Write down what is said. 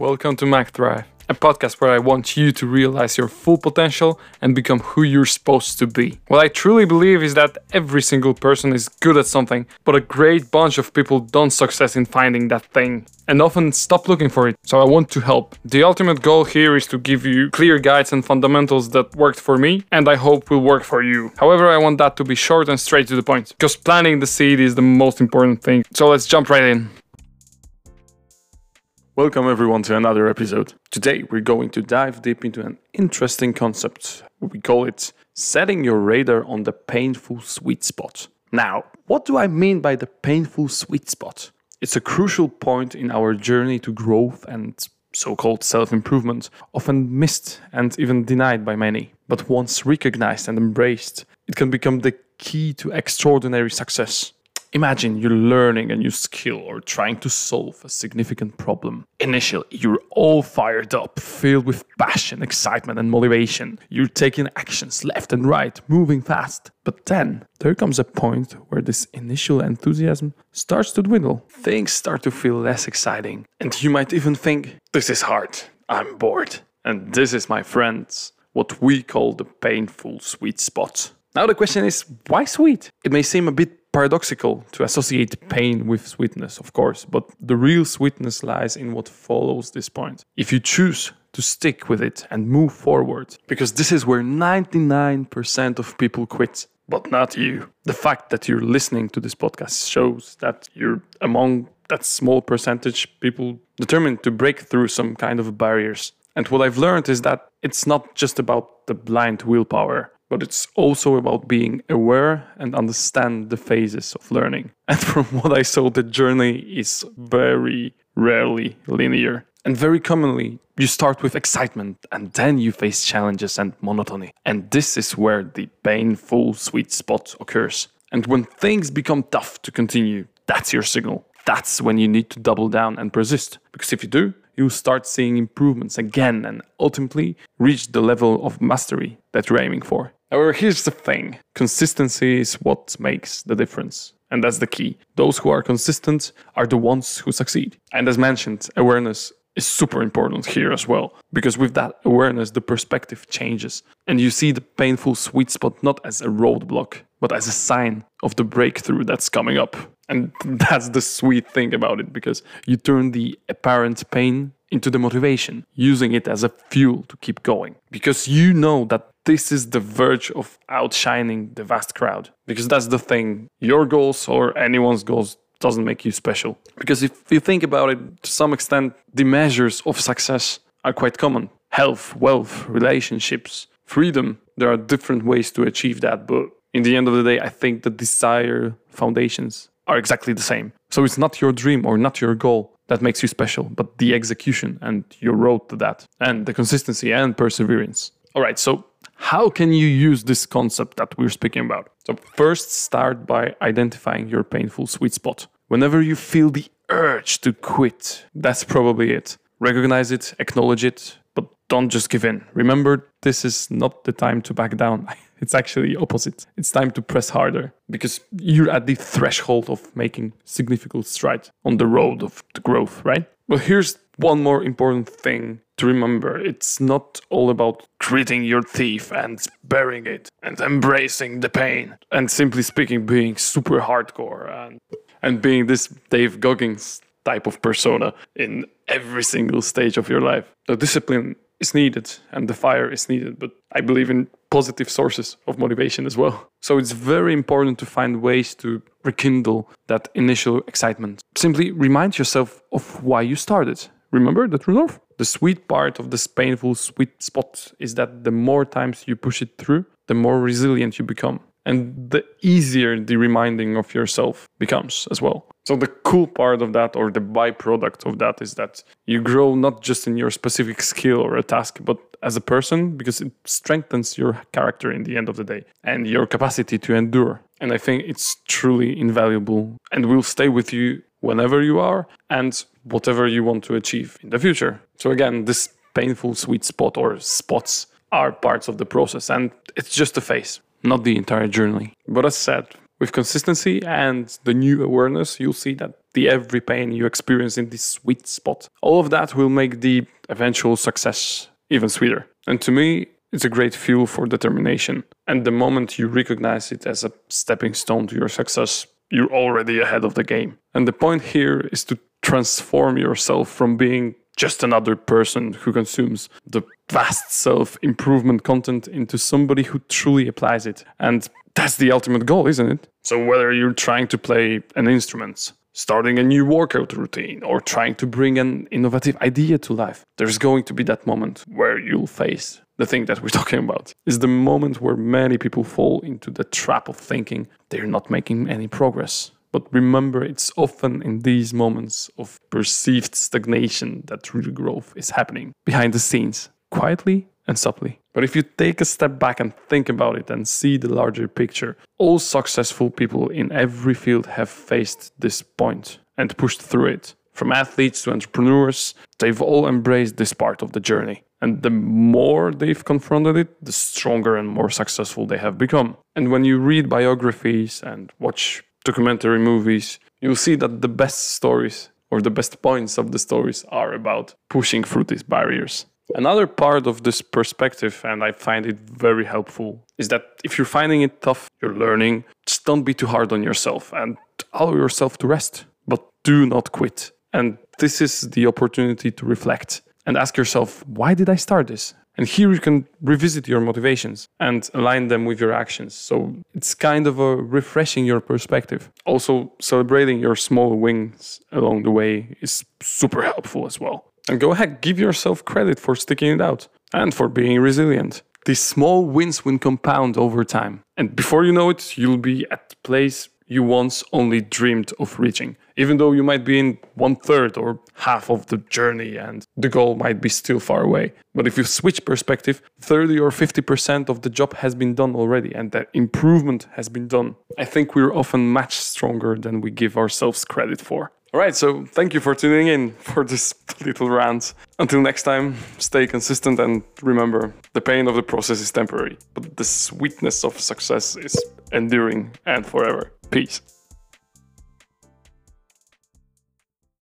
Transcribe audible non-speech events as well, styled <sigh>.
Welcome to Mac a podcast where I want you to realize your full potential and become who you're supposed to be. What I truly believe is that every single person is good at something, but a great bunch of people don't success in finding that thing and often stop looking for it. So I want to help. The ultimate goal here is to give you clear guides and fundamentals that worked for me and I hope will work for you. However, I want that to be short and straight to the point because planting the seed is the most important thing. So let's jump right in. Welcome everyone to another episode. Today we're going to dive deep into an interesting concept. We call it setting your radar on the painful sweet spot. Now, what do I mean by the painful sweet spot? It's a crucial point in our journey to growth and so called self improvement, often missed and even denied by many. But once recognized and embraced, it can become the key to extraordinary success. Imagine you're learning a new skill or trying to solve a significant problem. Initially, you're all fired up, filled with passion, excitement, and motivation. You're taking actions left and right, moving fast. But then, there comes a point where this initial enthusiasm starts to dwindle. Things start to feel less exciting. And you might even think, this is hard, I'm bored. And this is, my friends, what we call the painful sweet spot. Now, the question is, why sweet? It may seem a bit paradoxical to associate pain with sweetness, of course, but the real sweetness lies in what follows this point. If you choose to stick with it and move forward, because this is where 99% of people quit, but not you. The fact that you're listening to this podcast shows that you're among that small percentage people determined to break through some kind of barriers. And what I've learned is that it's not just about the blind willpower but it's also about being aware and understand the phases of learning. <laughs> And from what I saw, the journey is very rarely linear. And very commonly, you start with excitement and then you face challenges and monotony. And this is where the painful sweet spot occurs. And when things become tough to continue, that's your signal. That's when you need to double down and persist. Because if you do, you'll start seeing improvements again and ultimately reach the level of mastery that you're aiming for. However, here's the thing consistency is what makes the difference. And that's the key. Those who are consistent are the ones who succeed. And as mentioned, awareness is super important here as well. Because with that awareness, the perspective changes. And you see the painful sweet spot not as a roadblock, but as a sign of the breakthrough that's coming up. And <laughs> that's the sweet thing about it, because you turn the apparent pain into the motivation, using it as a fuel to keep going. Because you know that this is the verge of outshining the vast crowd. Because that's the thing. Your goals or anyone's goals doesn't make you special. Because if you think about it, to some extent, the measures of success are quite common health, wealth, relationships, freedom. There are different ways to achieve that. But in the end of the day, I think the desire foundations are exactly the same. So it's not your dream or not your goal that makes you special, but the execution and your road to that, and the consistency and perseverance. All right, so how can you use this concept that we're speaking about? So, first, start by identifying your painful sweet spot. Whenever you feel the urge to quit, that's probably it. Recognize it, acknowledge it, but don't just give in. Remember, this is not the time to back down. <laughs> It's actually opposite. It's time to press harder because you're at the threshold of making significant strides on the road of the growth, right? But here's one more important thing to remember it's not all about treating your thief and bearing it and embracing the pain and simply speaking being super hardcore and and being this Dave Goggins type of persona in every single stage of your life. The discipline is needed and the fire is needed, but I believe in positive sources of motivation as well. So it's very important to find ways to rekindle that initial excitement. Simply remind yourself of why you started. Remember the true? The sweet part of this painful sweet spot is that the more times you push it through, the more resilient you become. And the easier the reminding of yourself becomes as well. So, the cool part of that, or the byproduct of that, is that you grow not just in your specific skill or a task, but as a person, because it strengthens your character in the end of the day and your capacity to endure. And I think it's truly invaluable and will stay with you whenever you are and whatever you want to achieve in the future. So, again, this painful sweet spot or spots are parts of the process and it's just a phase not the entire journey. But as said, with consistency and the new awareness, you'll see that the every pain you experience in this sweet spot. All of that will make the eventual success even sweeter. And to me, it's a great fuel for determination. And the moment you recognize it as a stepping stone to your success, you're already ahead of the game. And the point here is to transform yourself from being just another person who consumes the vast self improvement content into somebody who truly applies it. And that's the ultimate goal, isn't it? So, whether you're trying to play an instrument, starting a new workout routine, or trying to bring an innovative idea to life, there's going to be that moment where you'll face the thing that we're <laughs> talking about. Is the moment where many people fall into the trap of thinking they're not making any progress. But remember, it's often in these moments of perceived stagnation that real growth is happening behind the scenes, quietly and subtly. But if you take a step back and think about it and see the larger picture, all successful people in every field have faced this point and pushed through it. From athletes to entrepreneurs, they've all embraced this part of the journey. And the more they've confronted it, the stronger and more successful they have become. And when you read biographies and watch documentary movies, you'll see that the best stories or the best points of the stories are about pushing through these barriers. Another part of this perspective, and I find it very helpful, is that if you're finding it tough, you're learning, just don't be too hard on yourself and allow yourself to rest, but do not quit. And this is the opportunity to reflect and ask yourself, why did I start this? And here you can revisit your motivations and align them with your actions. So it's kind of a refreshing your perspective. Also, celebrating your small wins along the way is super helpful as well. And go ahead, give yourself credit for sticking it out and for being resilient. These small wins will compound over time. And before you know it, you'll be at place you once only dreamed of reaching, even though you might be in one third or half of the journey and the goal might be still far away. But if you switch perspective, 30 or 50% of the job has been done already and that improvement has been done. I think we're often much stronger than we give ourselves credit for. All right, so thank you for tuning in for this <laughs> little rant. Until next time, stay consistent and remember the pain of the process is temporary, but the sweetness of success is enduring and forever. Peace.